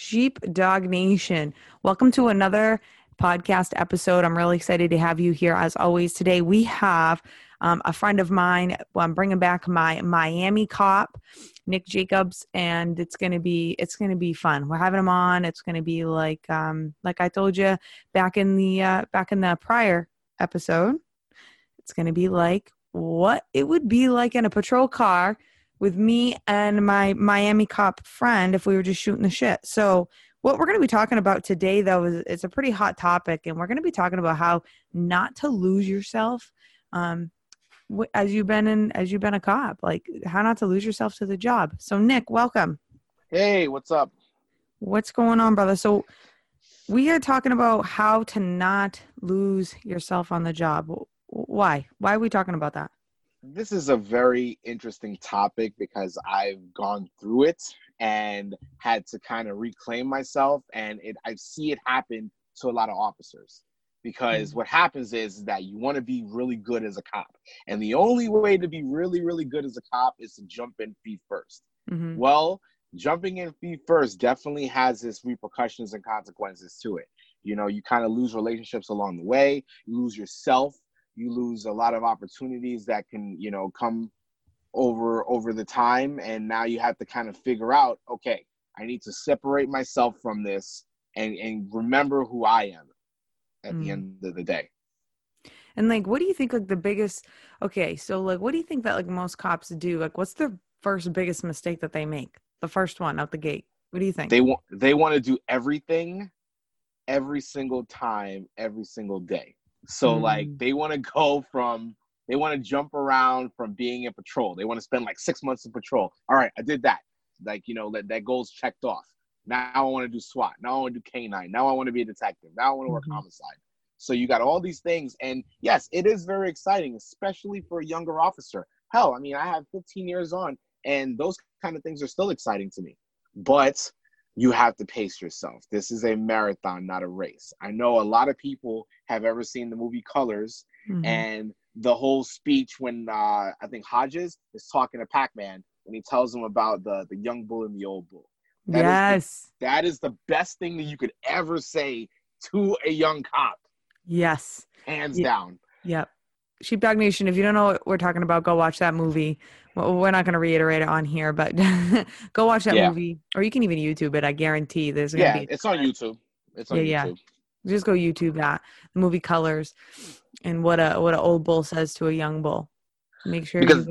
Sheepdog Nation. Welcome to another podcast episode. I'm really excited to have you here as always. Today we have um, a friend of mine. Well, I'm bringing back my Miami cop, Nick Jacobs, and it's gonna be it's gonna be fun. We're having him on. It's gonna be like um, like I told you back in the uh, back in the prior episode. It's gonna be like what it would be like in a patrol car with me and my Miami cop friend if we were just shooting the shit. So what we're going to be talking about today though is it's a pretty hot topic and we're going to be talking about how not to lose yourself um, as you've been in as you've been a cop like how not to lose yourself to the job. So nick welcome. Hey what's up? What's going on brother? So we are talking about how to not lose yourself on the job. Why? Why are we talking about that this is a very interesting topic because I've gone through it and had to kind of reclaim myself and it I see it happen to a lot of officers because mm-hmm. what happens is, is that you want to be really good as a cop and the only way to be really really good as a cop is to jump in feet 1st mm-hmm. well jumping in feet first definitely has its repercussions and consequences to it you know you kind of lose relationships along the way you lose yourself you lose a lot of opportunities that can you know come over over the time. And now you have to kind of figure out okay i need to separate myself from this and and remember who i am at mm. the end of the day. And like what do you think like the biggest okay so like what do you think that like most cops do? Like what's the first biggest mistake that they make? The first one out the gate. What do you think? They want they want to do everything every single time every single day so mm. like they want to go from they want to jump around from being in patrol. They want to spend like six months in patrol. All right, I did that. Like you know that that goal's checked off. Now I want to do SWAT. Now I want to do canine. Now I want to be a detective. Now I want to work mm-hmm. homicide. So you got all these things, and yes, it is very exciting, especially for a younger officer. Hell, I mean, I have 15 years on, and those kind of things are still exciting to me. But you have to pace yourself. This is a marathon, not a race. I know a lot of people have ever seen the movie Colors mm-hmm. and the whole speech when uh, I think Hodges is talking to Pac-Man and he tells him about the the young bull and the old bull. That yes, is the, that is the best thing that you could ever say to a young cop. Yes, hands down. Yep. Sheepdog Nation, if you don't know what we're talking about, go watch that movie. Well, we're not going to reiterate it on here, but go watch that yeah. movie, or you can even YouTube it. I guarantee there's going to yeah, be. it's on YouTube. It's on yeah, YouTube. Yeah. Just go YouTube that the movie Colors, and what a what an old bull says to a young bull. Make sure because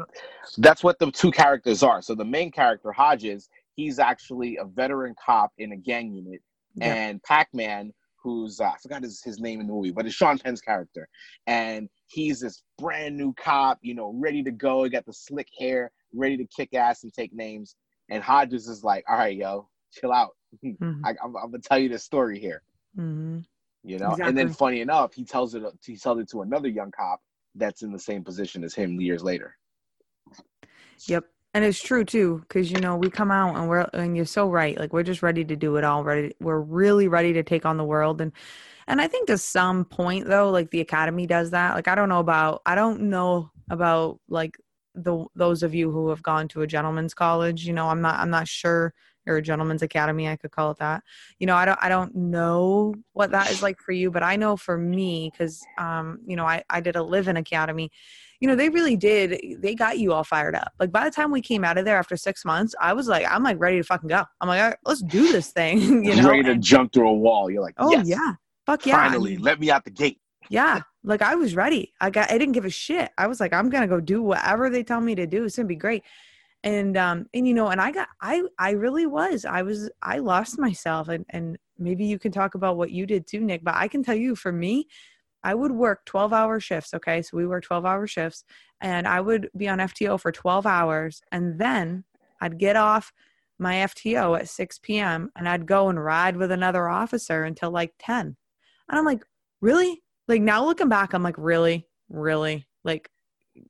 that's what the two characters are. So the main character Hodges, he's actually a veteran cop in a gang unit, and Pac-Man who's uh, I forgot his, his name in the movie, but it's Sean Penn's character, and he's this brand new cop, you know, ready to go. He got the slick hair, ready to kick ass and take names. And Hodges is like, "All right, yo, chill out. Mm-hmm. I, am gonna tell you the story here." Mm-hmm. You know, exactly. and then funny enough, he tells it he tells it to another young cop that's in the same position as him years later. Yep and it's true too because you know we come out and we're and you're so right like we're just ready to do it all ready we're really ready to take on the world. And and i think to some point though like the academy does that like i don't know about i don't know about like the those of you who have gone to a gentleman's college you know i'm not i'm not sure or a gentleman's academy i could call it that. You know i don't i don't know what that is like for you but i know for me because um you know i i did a live in academy you know, they really did. They got you all fired up. Like by the time we came out of there after six months, I was like, I'm like ready to fucking go. I'm like, right, let's do this thing. you know, ready to jump through a wall. You're like, oh yes. yeah, fuck yeah. Finally, let me out the gate. Yeah, like I was ready. I got. I didn't give a shit. I was like, I'm gonna go do whatever they tell me to do. It's gonna be great. And um, and you know, and I got, I, I really was. I was, I lost myself, and and maybe you can talk about what you did too, Nick. But I can tell you, for me, I would work 12 hour shifts. Okay. So we work 12 hour shifts and I would be on FTO for 12 hours. And then I'd get off my FTO at 6 p.m. and I'd go and ride with another officer until like 10. And I'm like, really? Like now looking back, I'm like, really? Really? Like,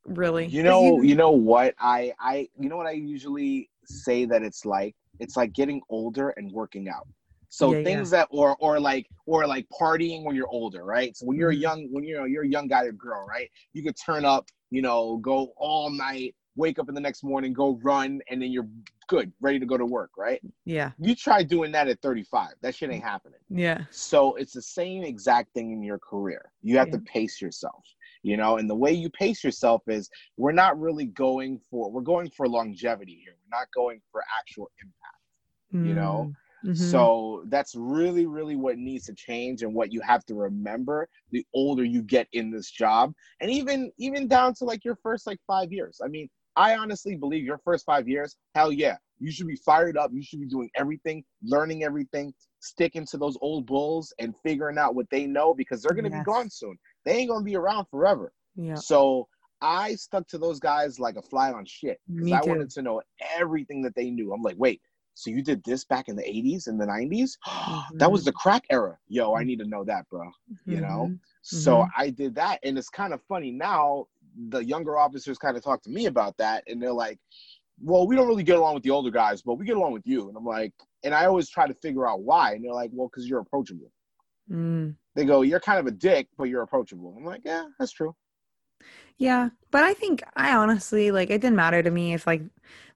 really? You know, you, you know what? I, I, you know what I usually say that it's like? It's like getting older and working out. So yeah, things yeah. that or or like or like partying when you're older, right? So when you're a mm-hmm. young when you're you're a young guy or girl, right? You could turn up, you know, go all night, wake up in the next morning, go run, and then you're good, ready to go to work, right? Yeah. You try doing that at 35. That shit ain't happening. Yeah. So it's the same exact thing in your career. You have Yeah. to pace yourself, you know, and the way you pace yourself is we're not really going for we're going for longevity here. We're not going for actual impact, you know. Mhm. So that's really, really what needs to change and what you have to remember the older you get in this job. And even even down to like your first like five years. I mean, I honestly believe your first five years, hell yeah, you should be fired up. You should be doing everything, learning everything, sticking to those old bulls and figuring out what they know because they're gonna Yes. be gone soon. They ain't gonna be around forever. yeah. So I stuck to those guys like a fly on shit because I wanted to know everything that they knew. I'm like, wait, so you did this back in the 80s and the 90s? that was mm. the crack era. Yo, I mm. need to know that, bro. You mm-hmm. know? So mm-hmm. I did that. And it's kind of funny now, the younger officers kind of talk to me about that and they're like, well, we don't really get along with the older guys, but we get along with you. And I'm like, and I always try to figure out why. And they're like, well, because you're approachable. Mm. They go, you're kind of a dick, but you're approachable. I'm like, yeah, that's true. Yeah, but I think I honestly like it didn't matter to me if like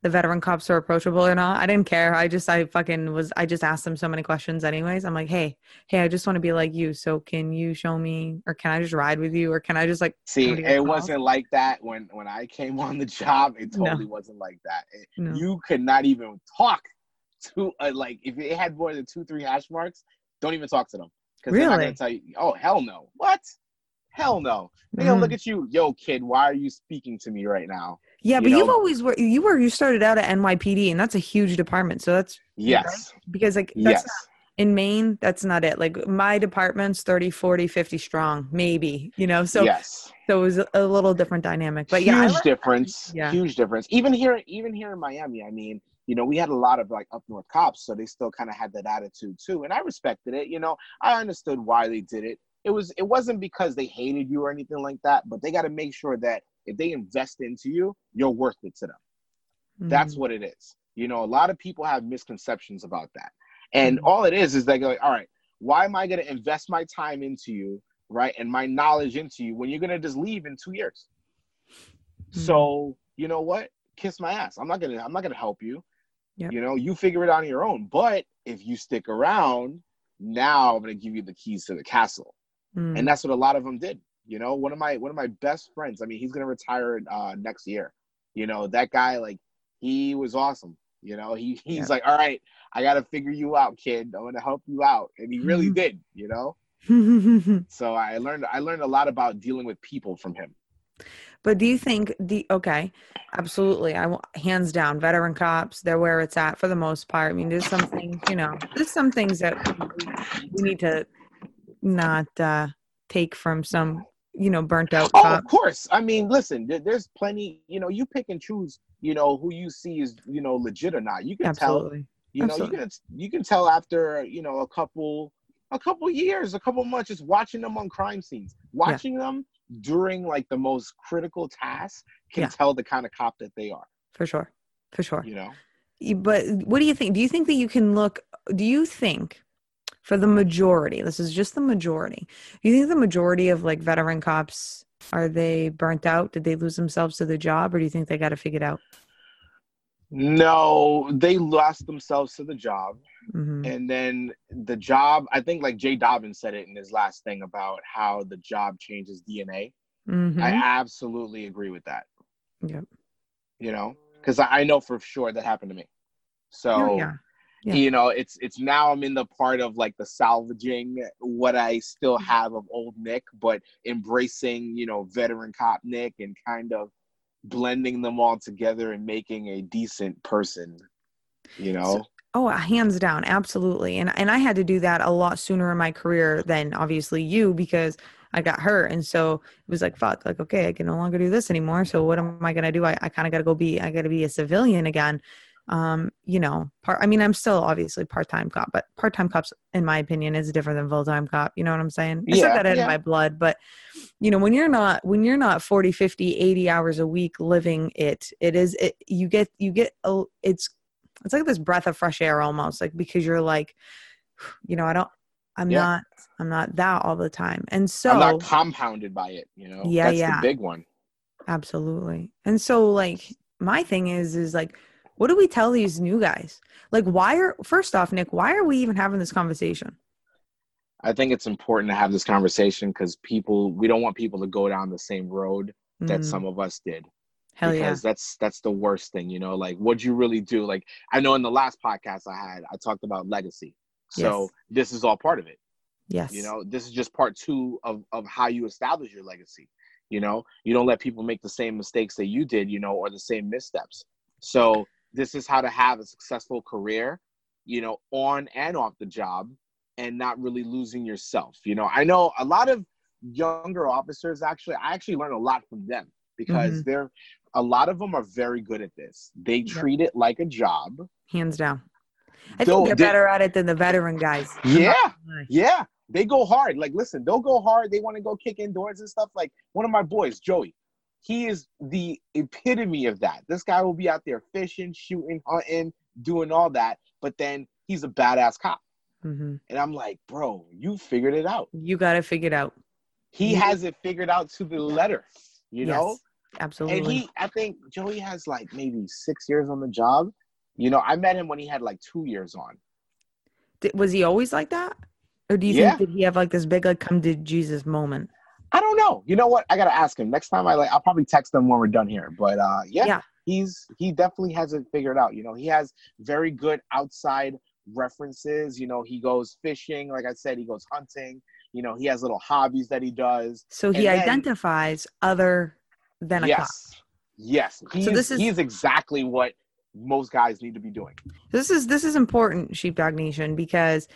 the veteran cops were approachable or not. I didn't care. I just I fucking was I just asked them so many questions anyways. I'm like, "Hey, hey, I just want to be like you. So can you show me or can I just ride with you or can I just like See, to it call. wasn't like that when when I came on the job. It No. totally wasn't like that. It- No. You could not even talk to a, like if it had more than two, three hash marks. Don't even talk to them because they're not gonna tell you. Oh hell no! What? Hell no! They gonna Mm. look at you, yo kid. Why are you speaking to me right now? Yeah, you but you've always were you were you started out at NYPD and that's a huge department. So that's Yes, because like that's yes, in Maine, that's not it. Like my department's 30, 40, 50 strong, maybe, you know. So yes. so it was a- a little different dynamic. But yeah, huge like- difference. Yeah. Huge difference. Even here, even here in Miami, I mean, you know, we had a lot of like up north cops, so they still kind of had that attitude too, and I respected it. You know, I understood why they did it. It was, it wasn't because they hated you or anything like that, but they got to make sure that if they invest into you, you're worth it to them. That's Mhm. what it is. You know, a lot of people have misconceptions about that. And Mhm. all it is is they go all right, why am I going to invest my time into you, right? And my knowledge into you when you're going to just leave in two years? So, you know what? Kiss my ass. I'm not going to, I'm not going to help you. Yep. You know, you figure it out on your own. But if you stick around, now I'm going to give you the keys to the castle. Mm. And that's what a lot of them did. You know, one of my, one of my best friends, I mean, he's going to retire uh, next year. You know, that guy, like, he was awesome. You know, he he's Yeah. like, all right, I got to figure you out, kid. I'm to help you out. And he really Mhm. did, you know? So I learned, I learned a lot about dealing with people from him. but do you think the okay, absolutely. I want hands down, veteran cops. They're where it's at for the most part. I mean, there's some things, you know, there's some things that we need to not uh, take from some, you know, burnt out Oh, of course. I mean, listen, there, there's plenty. You know, you pick and choose. You know who you see is you know legit or not. You can tell. Absolutely. You know, Absolutely. you can you can tell after you know a couple a couple years, a couple months, just watching them on crime scenes, watching them during like the most critical tasks can Yeah. tell the kind of cop that they are. For sure. For sure. You know. But what do you think? Do you think that you can look? Do you think for the majority, this is just the majority, do you think the majority of like veteran cops are they burnt out? Did they lose themselves to the job, or do you think they got to figure it out? No, they lost themselves to the job. hmm And then the job, I think like Jay Dobyns said it in his last thing about how the job changes DNA. hmm I absolutely agree with that. Yep. You know, because I, I know for sure that happened to me. So Oh, yeah. Yeah. you know, it's it's now I'm in the part of like the salvaging what I still Mm-hmm. have of old Nick, but embracing you know veteran cop Nick and kind of blending them all together and making a decent person. You know. Oh, hands down, absolutely. And and I had to do that a lot sooner in my career than obviously you because I got hurt. And so it was like, fuck, like, okay, I can no longer do this anymore. So what am I gonna do? I, I kind of gotta go be I gotta be a civilian again. Um, you know, part I mean, I'm still obviously part-time cop, but part-time cops, in my opinion, is different than full-time cop. You know what I'm saying? I said that in yeah. my blood, but you know, when you're not when you're not 40, 50, 80 hours a week living it, it is it you get you get a it's it's like this breath of fresh air almost like because you're like you know i don't i'm Yeah. not i'm not that all the time and so I'm not compounded by it. You know. Yeah, That's yeah. the big one. absolutely and so like my thing is is like what do we tell these new guys like why are first off nick why are we even having this conversation I think it's important to have this conversation because people we don't want people to go down the same road that Mm, some of us did. hell yeah because that's that's the worst thing, you know. Like, what'd you really do? Like, I know in the last podcast I had, I talked about legacy. So Yes. this is all part of it. yes You know, this is just part two of of how you establish your legacy. You know, you don't let people make the same mistakes that you did, you know, or the same missteps. So this is how to have a successful career, you know, on and off the job, and not really losing yourself. You know, I know a lot of younger officers actually. I actually learned a lot from them because mm-hmm. they're a lot of them are very good at this. They Yep. treat it like a job. hands down i think they're they- better at it than the veteran guys Yeah, oh Yeah, they go hard. Like, listen, they'll go hard. They want to go kick indoors and stuff. Like one of my boys, Joey, he is the epitome of that. This guy will be out there fishing, shooting, hunting, doing all that, but then he's a badass cop. hmm And I'm like, bro, you figured it out. you got to figure it out He Yeah. has it figured out to the letter, you know? Absolutely And he, I think Joey has like maybe six years on the job. You know, I met him when he had like two years on. Did- was he always like that or do you Yeah. think did he have like this big like come to jesus moment I don't know. You know what? I gotta ask him next time. I like. I'll probably text him when we're done here. But uh, yeah, Yeah. he's he definitely has it figured out. You know, he has very good outside references. You know, he goes fishing. Like I said, he goes hunting. You know, he has little hobbies that he does. so he And then- identifies other than a cop yes, yes. He's, this is- he's exactly what most guys need to be doing. this is this is important sheepdog nation because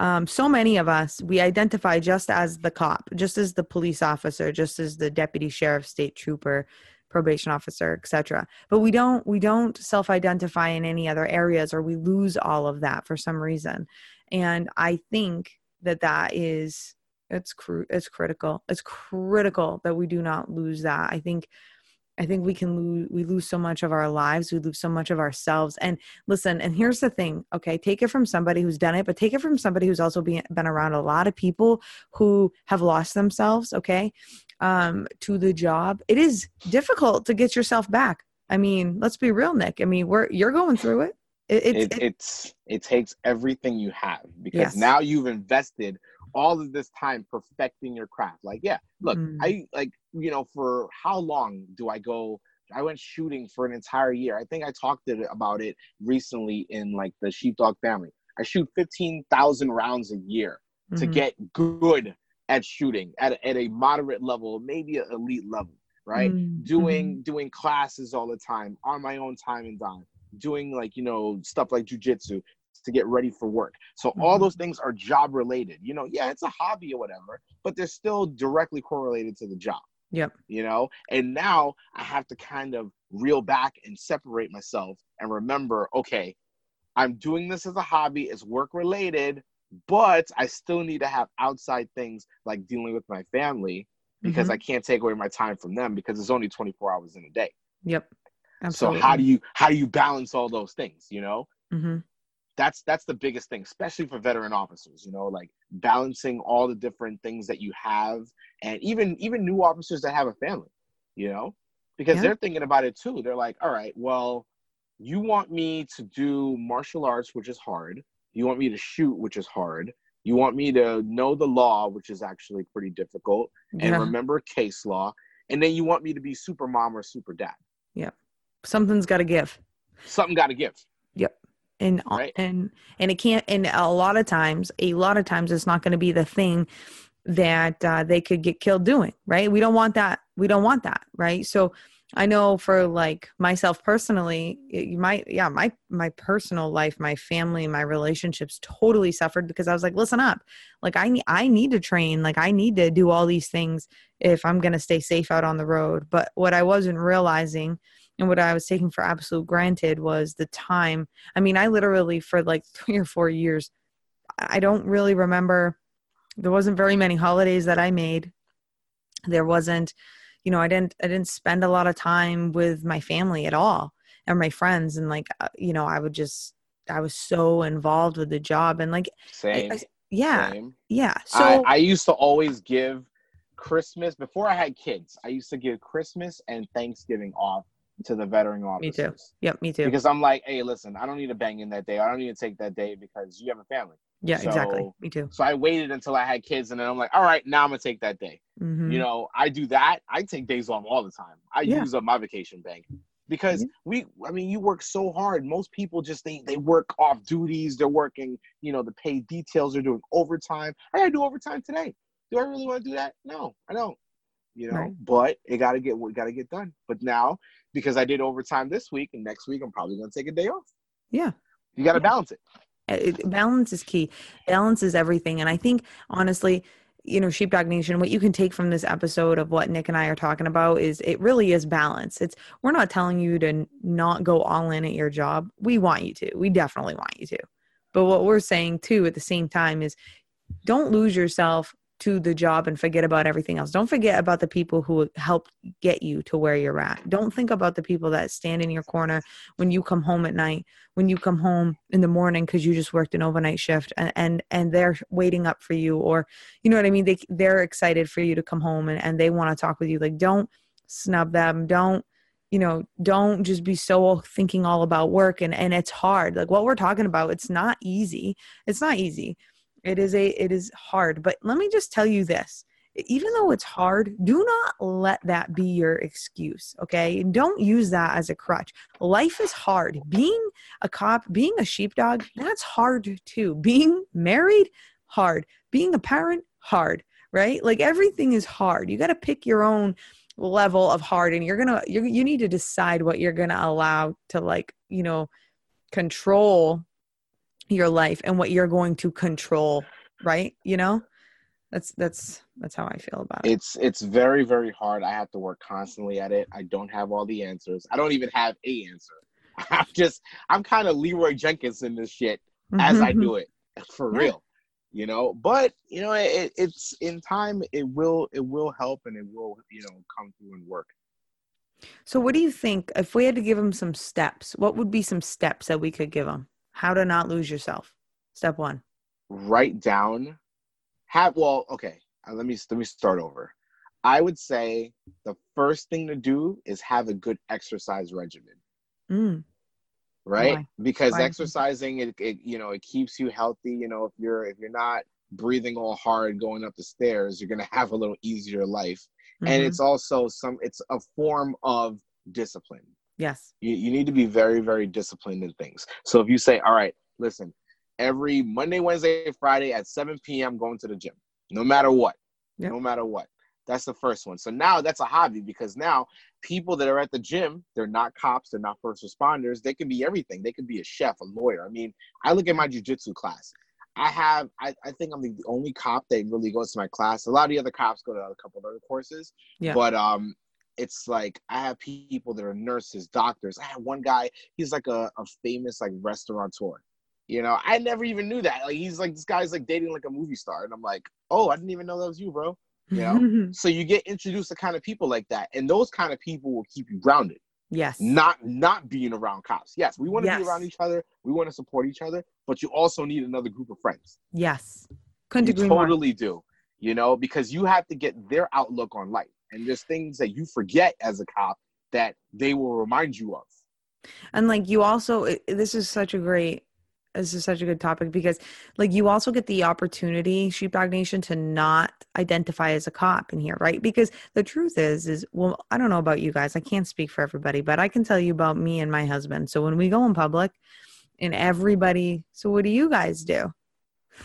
um, so many of us we identify just as the cop just as the police officer just as the deputy sheriff state trooper probation officer etc but we don't we don't self-identify in any other areas or we lose all of that for some reason. And i think that that is it's cru- it's critical. It's critical that we do not lose that. I think i think we can lose we lose so much of our lives we lose so much of ourselves and listen and here's the thing okay take it from somebody who's done it but take it from somebody who's also been, been around a lot of people who have lost themselves okay um to the job. It is difficult to get yourself back. I mean let's be real nick i mean we're you're going through it, it it's it, it- it's it takes everything you have because Yes. now you've invested all of this time perfecting your craft. Like yeah look Mm. i like you know for how long do i go? I went shooting for an entire year. I think i talked about it recently in like the sheepdog family. I shoot 15000 rounds a year to Mhm. get good at shooting at, at a moderate level maybe an elite level right? Mm, doing doing classes all the time on my own time and dime doing like you know stuff like jujitsu to get ready for work so all Mhm. those things are job related you know yeah it's a hobby or whatever but they're still directly correlated to the job Yep. you know and now i have to kind of reel back and separate myself and remember okay i'm doing this as a hobby it's work related but i still need to have outside things like dealing with my family because Mhm. I can't take away my time from them because it's only 24 hours in a day. yep absolutely So how do you how do you balance all those things, you know? hmm That's that's the biggest thing, especially for veteran officers, you know, like balancing all the different things that you have and even even new officers that have a family, you know? Because Yeah. they're thinking about it too. They're like, "All right, well, you want me to do martial arts, which is hard. You want me to shoot, which is hard. You want me to know the law, which is actually pretty difficult, and yeah. remember case law. And then you want me to be super mom or super dad. Yep. Something's got to give Something got to give. And Right. and and it can't and a lot of times a lot of times it's not going to be the thing that uh, they could get killed doing right? We don't want that we don't want that right? So i know for like myself personally you might yeah my my personal life my family my relationships totally suffered because i was like listen up. Like i need i need to train. Like i need to do all these things if i'm going to stay safe out on the road. But what i wasn't realizing and what I was taking for absolute granted was the time. I mean, I literally for like three or four years, I don't really remember. There wasn't very many holidays that I made. There wasn't, you know, I didn't I didn't spend a lot of time with my family at all or my friends, and like, uh, you know, I would just I was so involved with the job and like, I- Same. I- yeah, same. yeah. So I, I used to always give Christmas before I had kids. I used to give Christmas and Thanksgiving off to the veteran officers. Me too. Yep, me too. Because I'm like, hey, listen, I don't need to bang in that day. I don't need to take that day because you have a family. Yeah, so, exactly. Me too. So I waited until I had kids, and then I'm like, all right, now I'm gonna take that day. Mm-hmm. You know, I do that. I take days off all the time. I yeah. use up my vacation bank because mm-hmm. we. I mean, you work so hard. Most people just they they work off duties. They're working. You know, the paid details. They're doing overtime. I gotta do overtime today. Do I really want to do that? No, I don't. You know, right. but it gotta get what gotta get done. But now, because I did overtime this week, and next week I'm probably gonna take a day off. Yeah, you gotta yeah. balance it. Uh, it, balance is key. Balance is everything and i think honestly you know sheepdog nation what you can take from this episode of what nick and i are talking about is it really is balance. It's we're not telling you to not go all in at your job. We want you to. We definitely want you to. But what we're saying too at the same time is don't lose yourself to the job and forget about everything else. Don't forget about the people who helped get you to where you're at. Don't think about the people that stand in your corner when you come home at night, when you come home in the morning because you just worked an overnight shift and, and and they're waiting up for you or you know what I mean? They they're excited for you to come home and, and they want to talk with you. Like don't snub them. Don't you know don't just be so thinking all about work and and it's hard like what we're talking about it's not easy it's not easy it is a it is hard, but let me just tell you this. Even though it's hard, do not let that be your excuse, okay? Don't use that as a crutch. Life is hard. Being a cop, being a sheepdog, that's hard too. Being married, hard. Being a parent, hard, right? Like everything is hard. You got to pick your own level of hard and you're to you you need to decide what you're to allow to like, you know, control your life and what you're going to control right? You know? That's that's that's how i feel about it. It's it's very very hard. I have to work constantly at it. I don't have all the answers. I don't even have a answer. I'm just i'm kind of leroy jenkins in this shit as i mm-hmm. do it for yeah. real you know? But you know it, it's in time it will it will help and it will you know come through and work. So what do you think if we had to give them some steps what would be some steps that we could give them how to not lose yourself. Step one. Write down. Have well, okay. Uh, let me let me start over. I would say the first thing to do is have a good exercise regimen. Mm. Right? Why? Because Why? exercising it, it you know it keeps you healthy. You know if you're if you're not breathing all hard going up the stairs, you're gonna have a little easier life. Mm-hmm. And it's also some it's a form of discipline. Yes. You, you need to be very, very disciplined in things. So if you say, all right, listen, every Monday, Wednesday, Friday at 7 p.m., going to the gym, no matter what, yep. no matter what. That's the first one. So now that's a hobby because now people that are at the gym, they're not cops, they're not first responders. They can be everything. They can be a chef, a lawyer. I mean, I look at my jujitsu class. I have, I, I think I'm the only cop that really goes to my class. A lot of the other cops go to a couple of other courses. Yeah. But um, it's like I have people that are nurses, doctors. I had one guy, he's like a, a famous like restaurateur. You know, I never even knew that. Like he's like this guy's like dating like a movie star. And I'm like, oh, I didn't even know that was you, bro. You know? so you get introduced to kind of people like that. And those kind of people will keep you grounded. Yes. Not not being around cops. Yes, we want to yes. be around each other. We want to support each other, but you also need another group of friends. Yes. Couldn't you totally more. do. You know, because you have to get their outlook on life and there's things that you forget as a cop that they will remind you of. And like you also this is such a great this is such a good topic because like you also get the opportunity sheepdog nation to not identify as a cop in here right? Because the truth is is well i don't know about you guys. I can't speak for everybody but i can tell you about me and my husband. So when we go in public and everybody so what do you guys do?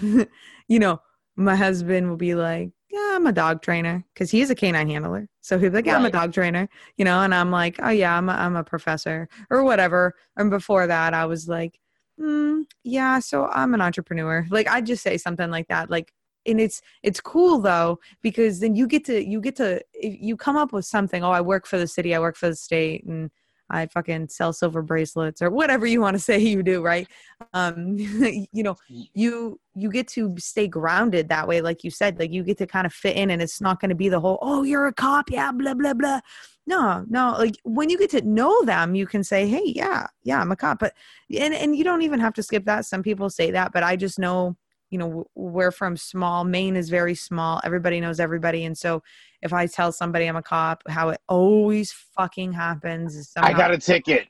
You know my husband will be like I'm a dog trainer because he's a canine handler. So he's like, yeah, right. I'm a dog trainer, you know, and I'm like, oh yeah, I'm a, I'm a professor or whatever. And before that, I was like, mm, yeah, so I'm an entrepreneur. Like I'd just say something like that, like, and it's it's cool though because then you get to you get to you come up with something. Oh, I work for the city, I work for the state, and I fucking sell silver bracelets or whatever you want to say you do, right? Um, you know, you you get to stay grounded that way, like you said, like you get to kind of fit in, and it's not going to be the whole "oh, you're a cop, yeah, blah blah blah." No, no, like when you get to know them, you can say, "Hey, yeah, yeah, I'm a cop," but and and you don't even have to skip that. Some people say that, but I just know you know we're from small maine is very small everybody knows everybody and so if i tell somebody i'm a cop how it always fucking happens is I got a ticket.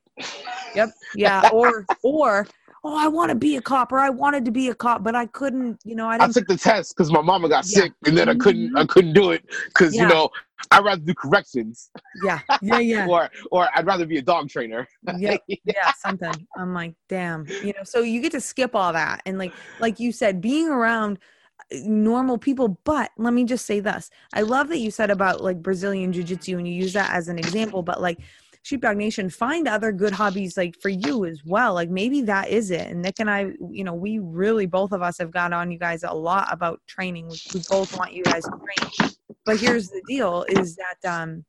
yep yeah or or oh i want to be a cop or i wanted to be a cop but i couldn't you know i I took the test because my mama got Yeah. sick, and then I couldn't. I couldn't do it because Yeah. you know I'd rather do corrections, yeah yeah yeah or or I'd rather be a dog trainer. yeah yeah something i'm like damn you know so you get to skip all that and like like you said being around uh, normal people but let me just say this i love that you said about like brazilian jiu-jitsu and you use that as an example but like sheepdog nation find other good hobbies like for you as well like maybe that is it. And nick and i you know we really both of us have got on you guys a lot about training we, we both want you guys to train. But here's the deal is that um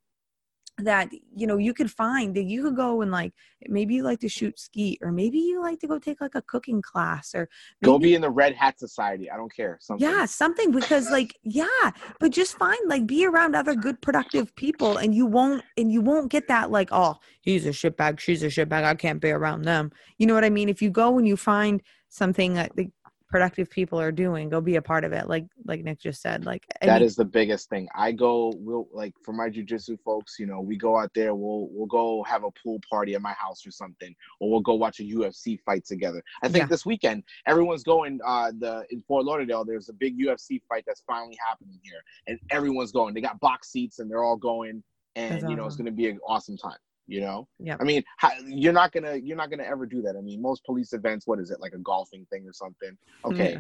that you know you could find that you could go and like maybe you like to shoot skeet or maybe you like to go take like a cooking class or Go be in the Red Hat Society. I don't care. Something. yeah something because like yeah but just find like be around other good productive people and you won't and you won't get that like oh he's a shitbag she's a shitbag i can't be around them you know what i mean if you go and you find something uh, that the productive people are doing go be a part of it like like nick just said like That is the biggest thing. I go, we'll like for my jujitsu folks, you know, we go out there, we'll we'll go have a pool party at my house or something, or we'll go watch a UFC fight together. I think Yeah. this weekend everyone's going. Uh, the in Fort Lauderdale, there's a big UFC fight that's finally happening here, and everyone's going. They got box seats, and they're all going, and That's you know, it's going to be an awesome time. You know, yeah I mean, how, you're not gonna you're not gonna ever do that. I mean, most police events, what is it like a golfing thing or something? Okay,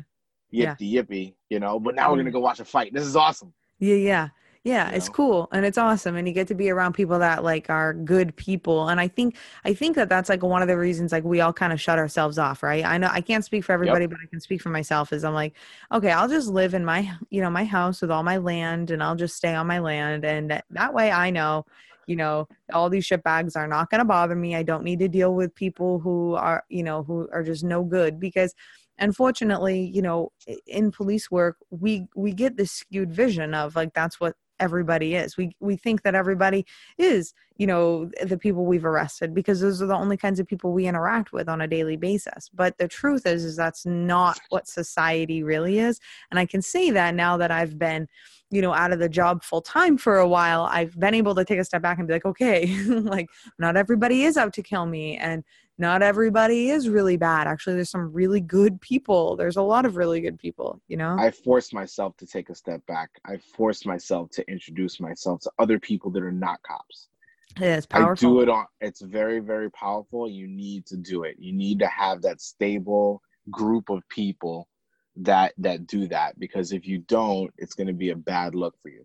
Yeah. yippee yippee, you know. But now we're gonna mm-hmm. go watch a fight. This is awesome. Yeah, yeah. Yeah, You it's know? cool and it's awesome and you get to be around people that like are good people and I think I think that that's like one of the reasons like we all kind of shut ourselves off, right? I know I can't speak for everybody but I can speak for myself is I'm like, okay, I'll just live in my, you know, my house with all my land and I'll just stay on my land and that, that way I know, you know, all these shit bags are not going to bother me. I don't need to deal with people who are, you know, who are just no good because unfortunately you know in police work we we get this skewed vision of like that's what everybody is. We we think that everybody is you know the people we've arrested because those are the only kinds of people we interact with on a daily basis. But the truth is is that's not what society really is. And i can say that now that i've been you know out of the job full time for a while i've been able to take a step back and be like okay like not everybody is out to kill me. And not everybody is really bad. Actually, there's some really good people. There's a lot of really good people, you know? I forced myself to take a step back. I forced myself to introduce myself to other people that are not cops. it's powerful. I do it on it's very, very powerful. You need to do it. You need to have that stable group of people that that do that because if you don't, it's gonna be a bad look for you.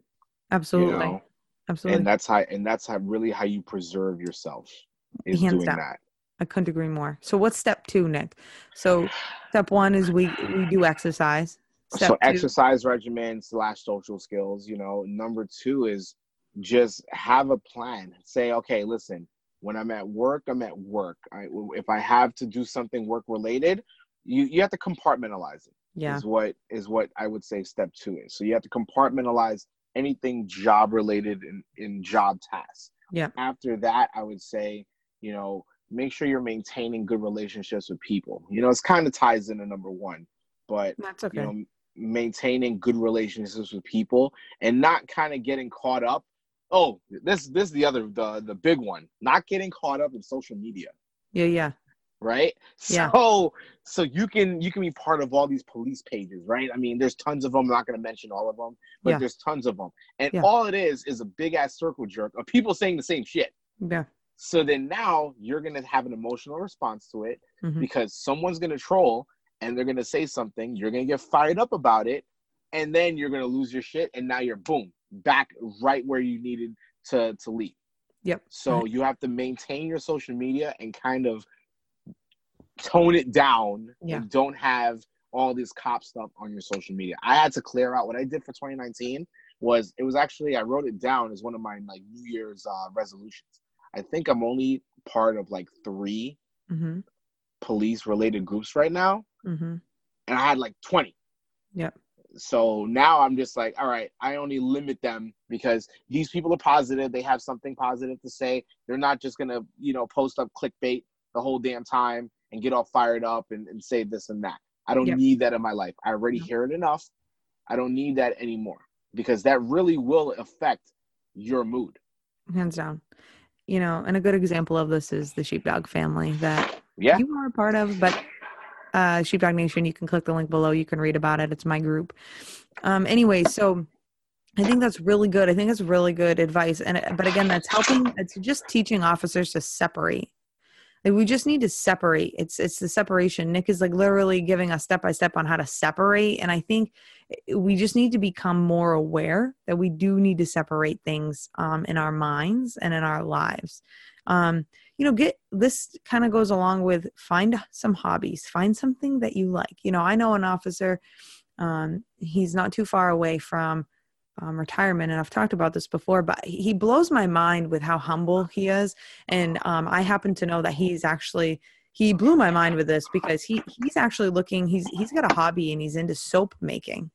Absolutely. You know? Absolutely. And that's how and that's how really how you preserve yourself is Hands doing down. that. I couldn't agree more. So what's step two, Nick? So step one is we we do exercise. Step so two, exercise regimen slash social skills you know number two is just have a plan say okay listen when i'm at work i'm at work I, if i have to do something work related you you have to compartmentalize it yeah, is what is what i would say step two is so you have to compartmentalize anything job related in in job tasks Yeah. after that i would say you know make sure you're maintaining good relationships with people you know it's kind of ties into number one but that's okay. you know maintaining good relationships with people and not kind of getting caught up oh this this is the other the the big one not getting caught up in social media yeah, yeah, right Yeah. so so you can you can be part of all these police pages right i mean there's tons of them i'm not going to mention all of them but Yeah. there's tons of them and Yeah. all it is is a big ass circle jerk of people saying the same shit yeah. So then now you're going to have an emotional response to it Mhm. because someone's going to troll and they're going to say something. You're going to get fired up about it. And then you're going to lose your shit. And now you're boom, back right where you needed to, to leave. Yep. So Right. you have to maintain your social media and kind of tone it down Yeah. and don't have all this cop stuff on your social media. I had to clear out what I did for 2019 was it was actually I wrote it down as one of my like New Year's uh, resolutions. I think I'm only part of like three Mm-hmm. police related groups right now, Mm-hmm. and I had like 20. Yeah. So now I'm just like, all right, I only limit them because these people are positive. They have something positive to say. They're not just gonna, you know, post up clickbait the whole damn time and get all fired up and, and say this and that. I don't Yep. need that in my life. I already hear it enough. I don't need that anymore because that really will affect your mood. hands down. You know, and a good example of this is the sheepdog family that Yeah. you are a part of, but uh Sheepdog Nation, you can click the link below, you can read about it. It's my group. Um anyway, so I think that's really good. I think it's really good advice. And but again, that's helping it's just teaching officers to separate. Like we just need to separate. It's it's the separation. Nick is like literally giving us step by step on how to separate. And I think eh, we just need to become more aware that we do need to separate things um, in our minds and in our lives. Um, you know, get this kind of goes along with find some hobbies, find something that you like. You know, I know an officer, um, he's not too far away from um, retirement, and I've talked about this before, but he blows my mind with how humble he is. And um, I happen to know that he's actually he blew my mind with this because he he's actually looking he's he's got a hobby and he's into soap making,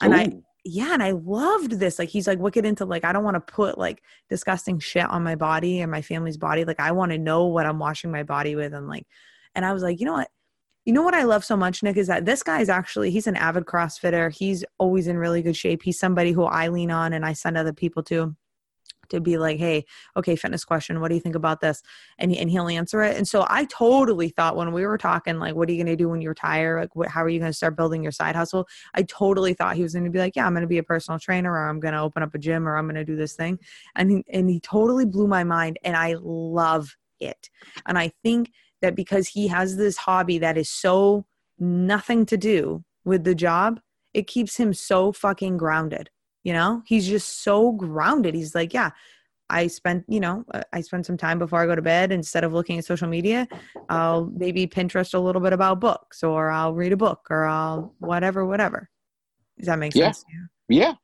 and I yeah, and I loved this. Like he's like wicked into like I don't want to put like disgusting shit on my body and my family's body. Like I want to know what I'm washing my body with and like and I was like, you know what? You know what I love so much, Nick, is that this guy is actually he's an avid CrossFitter. He's always in really good shape. He's somebody who I lean on and I send other people to to be like, hey, okay, fitness question, what do you think about this? And, he- and he'll answer it. And so I totally thought when we were talking, like, what are you going to do when you retire? Like, what, how are you going to start building your side hustle? I totally thought he was going to be like, yeah, I'm going to be a personal trainer or I'm going to open up a gym or I'm going to do this thing. And he, and he totally blew my mind. And I love it. And I think that because he has this hobby that is so nothing to do with the job, it keeps him so fucking grounded. You know, he's just so grounded. He's like, yeah, I spent, you know, uh, I spend some time before I go to bed. Instead of looking at social media, I'll maybe Pinterest a little bit about books or I'll read a book or I'll whatever, whatever. Does that make Yeah. sense? Yeah.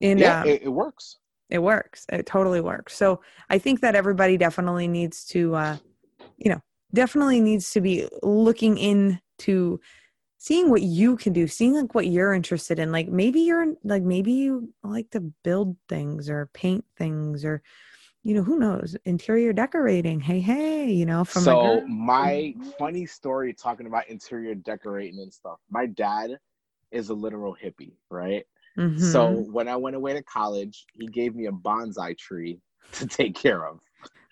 And yeah. um, it, it works. it works it totally works so i think that everybody definitely needs to uh you know definitely needs to be looking into seeing what you can do seeing like what you're interested in like maybe you're like maybe you like to build things or paint things or you know who knows interior decorating hey hey you know from so girl- my funny story talking about interior decorating and stuff. My dad is a literal hippie, right? Mhm. So when I went away to college, he gave me a bonsai tree to take care of.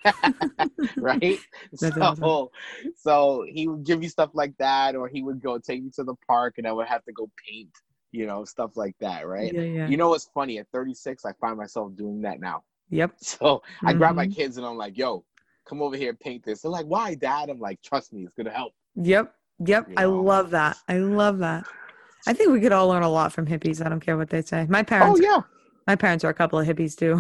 right? That's so awesome. so he would give me stuff like that, or he would go take me to the park and I would have to go paint, you know, stuff like that, right? yeah yeah You know what's funny? At 36, I find myself doing that now. yep So I grab my Mhm. kids and I'm like, yo, come over here, and paint this. They're like, why, dad? I'm like, trust me, it's gonna help. yep yep You i love that i love that i think we could all learn a lot from hippies i don't care what they say my parents Oh yeah, My parents are a couple of hippies too,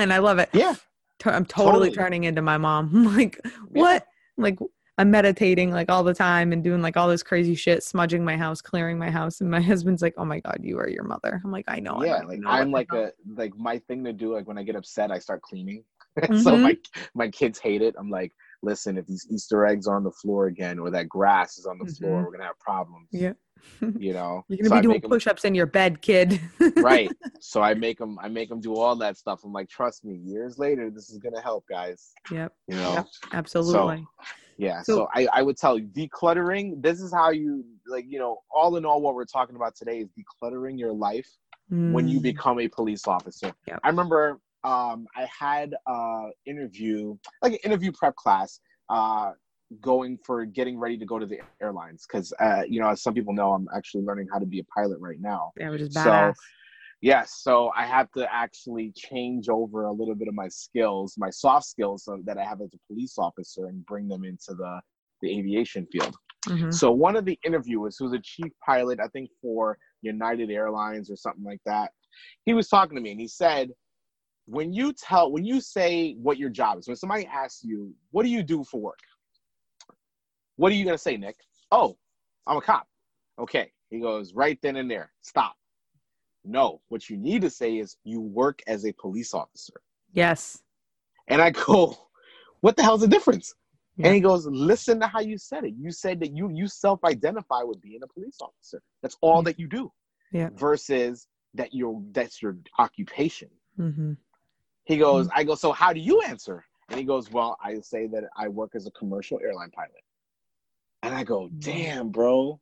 and I love it. yeah. T- I'm totally, Totally. turning into my mom. I'm like, what? Like, I'm meditating like all the time and doing like all this crazy shit, smudging my house, clearing my house, and my husband's like, "Oh my god, you are your mother." I'm like, "I know." I yeah, don't like know I'm like hell." a like my thing to do. Like when I get upset, I start cleaning. so Mhm. my my kids hate it. I'm like, listen, if these Easter eggs are on the floor again, or that grass is on the floor, Mhm. we're gonna have problems. Yeah. you know. You're gonna So be doing push-ups in your bed, kid. right. So I make them. I make them do all that stuff. I'm like, trust me. Years later, this is gonna help, guys. Yep. You know. Yep. Absolutely. Yeah. So- So, I, I would tell you decluttering, this is how you like, you know, all in all what we're talking about today is decluttering your life when you Mm. become a police officer. Yep. I remember um I had a interview, like an interview prep class, uh going for getting ready to go to the airlines because uh you know as some people know i'm actually learning how to be a pilot right now Yeah, which is So, badass. Yes, so I have to actually change over a little bit of my skills, my soft skills that I have as a police officer, and bring them into the the aviation field. Mhm. So one of the interviewers, who's a chief pilot, I think for United Airlines or something like that, he was talking to me and he said, "When you tell, when you say what your job is, when somebody asks you, what do you do for work? What are you gonna say, Nick? Oh, I'm a cop. Okay." He goes, "Right then and there, stop." No, what you need to say is you work as a police officer. Yes. And I go, what the hell's the difference? Yeah. And he goes, listen to how you said it. You said that you you self-identify with being a police officer. That's all Yeah. that you do. Yeah. Versus that you're that's your occupation. hmm He goes, I go, so how do you answer? And he goes, Well, I say that I work as a commercial airline pilot. And I go, damn, bro,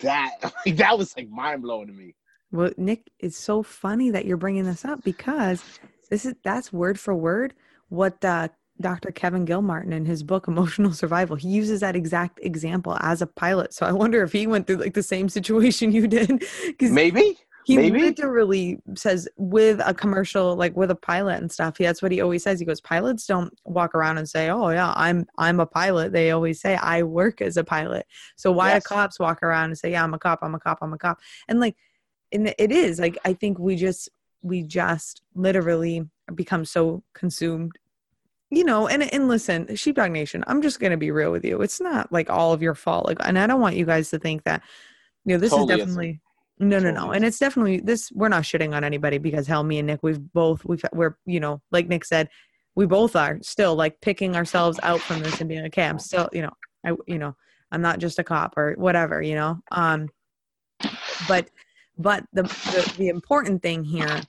that like, that was like mind blowing to me. Well, Nick, it's so funny that you're bringing this up because this is that's word for word what uh, Dr. Kevin Gilmartin in his book Emotional Survival. He uses that exact example as a pilot. So I wonder if he went through like the same situation you did. Maybe. He Maybe. literally says with a commercial, like with a pilot and stuff. He, That's what he always says. He goes, pilots don't walk around and say, "Oh yeah, I'm I'm a pilot." They always say, "I work as a pilot." So why Yes. do cops walk around and say, "Yeah, I'm a cop. I'm a cop. I'm a cop"? And like, and it is like I think we just we just literally become so consumed you know and and listen sheepdog nation i'm just going to be real with you it's not like all of your fault like and i don't want you guys to think that you know this Totally is definitely no no no. and it's definitely this we're not shitting on anybody because hell me and nick we've both we've we're you know like nick said we both are still like picking ourselves out from this and being like okay i'm still you know i you know i'm not just a cop or whatever you know? Um but but the the, the important thing here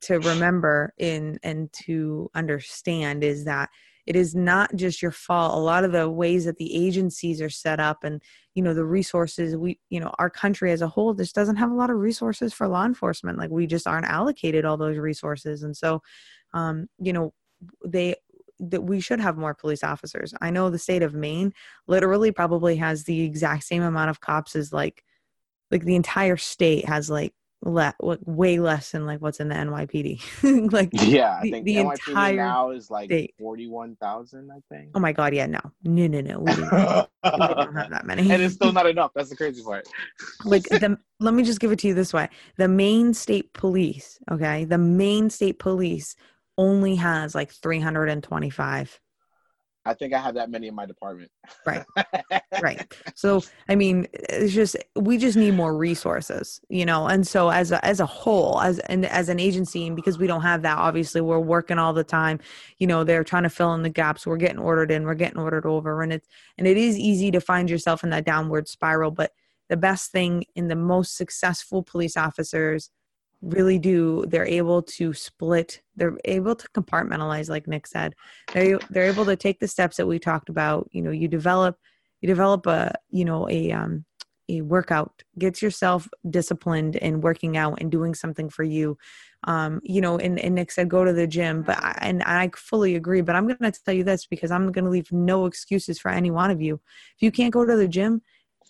to remember in and to understand is that it is not just your fault. A lot of the ways that the agencies are set up and you know the resources we you know our country as a whole just doesn't have a lot of resources for law enforcement. Like we just aren't allocated all those resources. And so um you know they that we should have more police officers. I know the state of maine literally probably has the exact same amount of cops as like like the entire state has like le- way less than like what's in the NYPD. like Yeah, I think the the, NYPD entire now is like state. forty-one thousand. I think. oh my god, yeah, no, no, no, no, we, we don't have that many. and it's still not enough. That's the crazy part. like the let me just give it to you this way: the Maine State Police, okay, the Maine State Police only has like 325 I think I have that many in my department. Right. right so i mean it's just we just need more resources you know and so as a as a whole as and as an agency and because we don't have that obviously we're working all the time you know they're trying to fill in the gaps we're getting ordered in we're getting ordered over and it's and it is easy to find yourself in that downward spiral but the best thing in the most successful police officers really do they're able to split they're able to compartmentalize like nick said. They they're able to take the steps that we talked about you know you develop you develop a you know a um a workout gets yourself disciplined in working out and doing something for you. Um you know and, and nick said go to the gym but I, and i fully agree but i'm to tell you this because i'm to leave no excuses for any one of you. If you can't go to the gym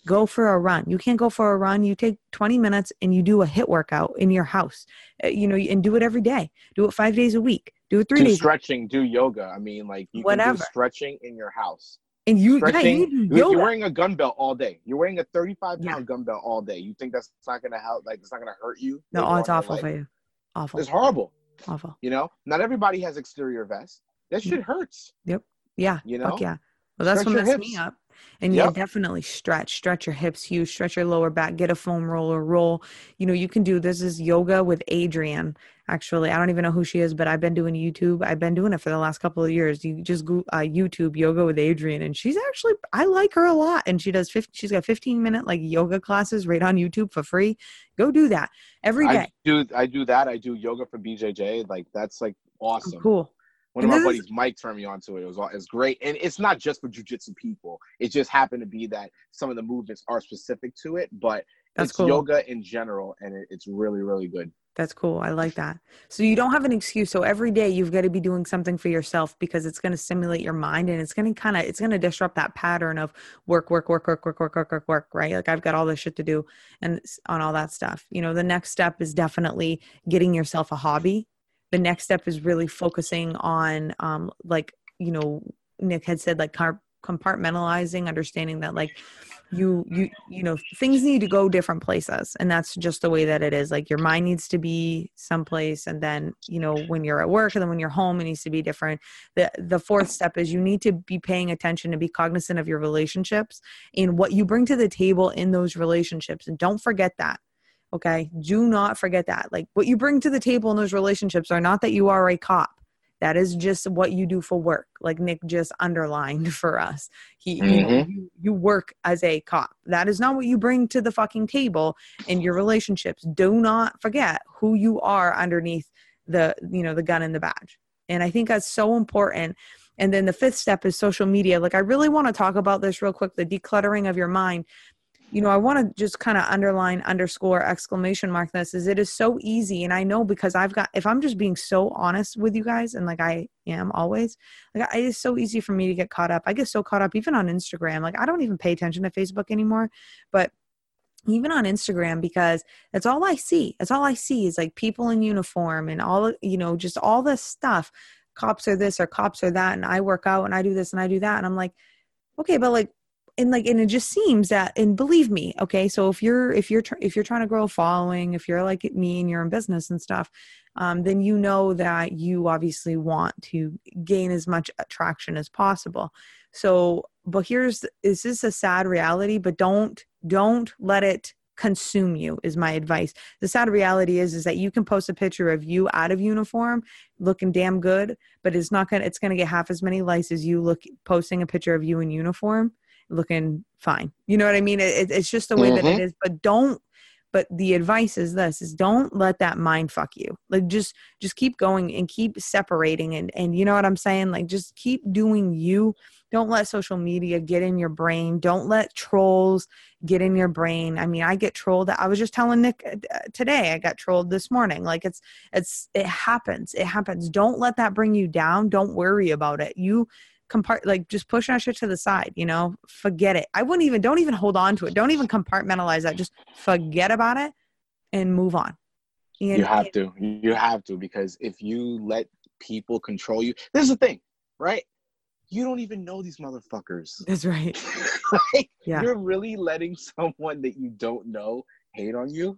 go for a run you can't go for a run you take 20 minutes and you do a HIIT workout in your house Uh, you know and do it every day do it five days a week do it three do days stretching, do yoga. I mean, like you can do stretching in your house. and you, yeah, Stretching. do you-. You're wearing a gun belt all day. You're wearing a 35 pound Yeah. gun belt all day. You think that's not gonna help? Like it's not gonna hurt you? no oh, it's awful for you awful It's horrible. awful You know, not everybody has exterior vests. That shit hurts. Yep yeah. You Fuck know? yeah. Well, that's Stretch what messed me up. And yeah, definitely stretch, stretch your hips huge, stretch your lower back, get a foam roller, roll. You know, you can do this is yoga with Adrienne. Actually, I don't even know who she is, but I've been doing YouTube. I've been doing it for the last couple of years. You just go uh, YouTube yoga with Adrienne, and she's actually I like her a lot. And she does 50, she's got 15 minute like yoga classes right on YouTube for free. Go do that every day. I do. I do that. I do yoga for BJJ. Like that's like awesome. Cool. One of this buddies, Mike, turned me on to it. It was all- it's great, and it's not just for jujitsu people. It just happened to be that some of the movements are specific to it, but That's it's cool. yoga in general, and it, it's really, really good. That's cool. I like that. So you don't have an excuse. So every day you've got to be doing something for yourself because it's going to stimulate your mind and it's going to kind of it's going to disrupt that pattern of work, work, work, work, work, work, work, work, work. Right? Like I've got all this shit to do and on all that stuff. You know, the next step is definitely getting yourself a hobby. The next step is really focusing on, um, like you know, Nick had said, like compartmentalizing, understanding that like you you you know things need to go different places and that's just the way that it is. Like your mind needs to be someplace and then you know when you're at work and then when you're home it needs to be different. The the fourth step is you need to be paying attention and be cognizant of your relationships and what you bring to the table in those relationships. And don't forget that okay? Do not forget that. Like what you bring to the table in those relationships are not that you are a cop. That is just what you do for work. Like nick just underlined for us. He you, know, Mhm. you you work as a cop. That is not what you bring to the fucking table in your relationships. Do not forget who you are underneath the you know the gun and the badge. And i think that's so important. And then the fifth step is social media. Like i really want to talk about this real quick the decluttering of your mind you know, I want to just kind of underline, underscore, exclamation mark this is it is so easy. And I know because I've got, if I'm just being so honest with you guys, and like I am always, like I, it's so easy for me to get caught up. I get so caught up even on Instagram. Like I don't even pay attention to Facebook anymore, but even on Instagram because that's all I see. That's all I see is like people in uniform and all, you know, just all this stuff. Cops are this or cops are that. And I work out and I do this and I do that. And I'm like, okay, but like, and like and it just seems that and believe me okay so if you're if you're tr- if you're trying to grow a following if you're like me and you're in business and stuff um, then you know that you obviously want to gain as much attraction as possible. So but here's this is this a sad reality but don't don't let it consume you is my advice. The sad reality is is that you can post a picture of you out of uniform looking damn good but it's not gonna it's gonna get half as many likes as you look posting a picture of you in uniform looking fine. You know what I mean? It, it's just the way mm-hmm. that it mm-hmm. But don't. But the advice is this: is don't let that mind fuck you. Like just just keep going and keep separating and and you know what I'm saying? Like just keep doing you. Don't let social media get in your brain. Don't let trolls get in your brain. I mean, I get trolled. I was just telling Nick uh, today. I got trolled this morning. Like it's it's it happens. It happens. Don't let that bring you down. Don't worry about it. You compart like just push that shit to the side you know? Forget it. I wouldn't even don't even hold on to it. Don't even compartmentalize that. Just forget about it and move on. And, you have to. You have to because if you let people control you this is the thing right? You don't even know these motherfuckers. That's right. Like, yeah. you're really letting someone that you don't know hate on you?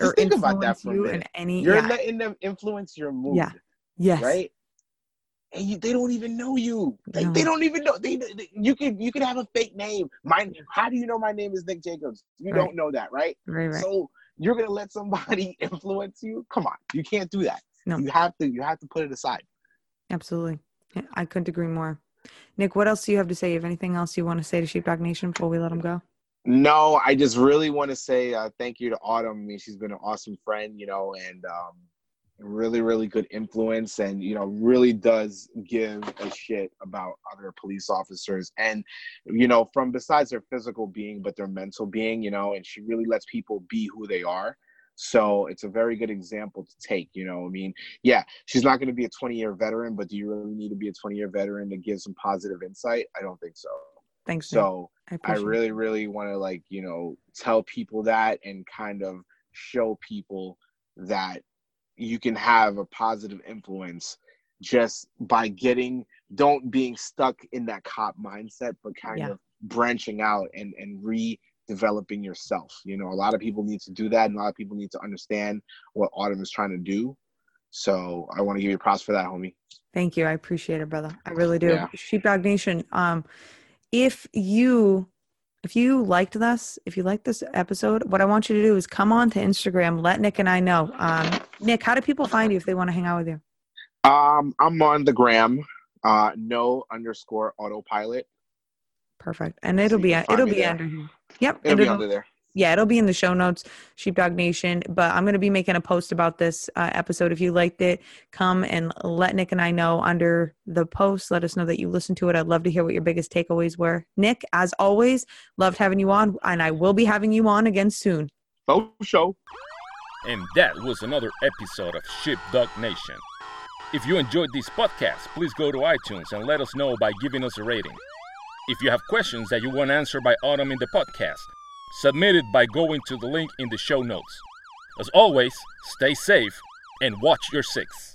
Just or think about that for a minute. Any, you're yeah. letting them influence your mood yeah. Yes. right and you, they don't even know you. Like, no. They don't even know. They, they, you could you could have a fake name. My how do you know my name is Nick Jacobs? You right. don't know that, right? Right, right. So you're gonna let somebody influence you? Come on, you can't do that. No, you have to. You have to put it aside. Absolutely, I couldn't agree more. Nick, what else do you have to say? You have anything else you want to say to Sheepdog Nation before we let them go? No, I just really want to say uh, thank you to Autumn. I mean, she's been an awesome friend, you know, and um, really really good influence and you know really does give a shit about other police officers. And you know from besides their physical being but their mental being you know and she really lets people be who they are. So it's a very good example to take you know i mean yeah she's not going to be a 20 year veteran but do you really need to be a 20 year veteran to give some positive insight? I don't think so. Thanks so i, I really really want to like you know tell people that and kind of show people that you can have a positive influence just by getting don't being stuck in that cop mindset but kind yeah. of branching out and and redeveloping yourself. You know a lot of people need to do that and a lot of people need to understand what autumn is trying to do. So i want to give you props for that homie. Thank you i appreciate it brother. I really do. Yeah. sheepdog nation um if you if you liked this, if you liked this episode, what I want you to do is come on to Instagram. Let Nick and I know. Um, Nick, how do people find you if they want to hang out with you? Um, I'm on the gram. Uh, no underscore autopilot. Perfect, and it'll so be it'll be there. under here. Yep, it'll, it'll be under there yeah, it'll be in the show notes, Sheepdog Nation. But I'm going to be making a post about this uh, episode. If you liked it, come and let Nick and I know under the post. Let us know that you listened to it. I'd love to hear what your biggest takeaways were. Nick, as always, loved having you on, and I will be having you on again soon. Oh, show. And that was another episode of Sheepdog Nation. If you enjoyed this podcast, please go to iTunes and let us know by giving us a rating. If you have questions that you want answered by Autumn in the podcast, submitted by going to the link in the show notes. As always, stay safe and watch your six.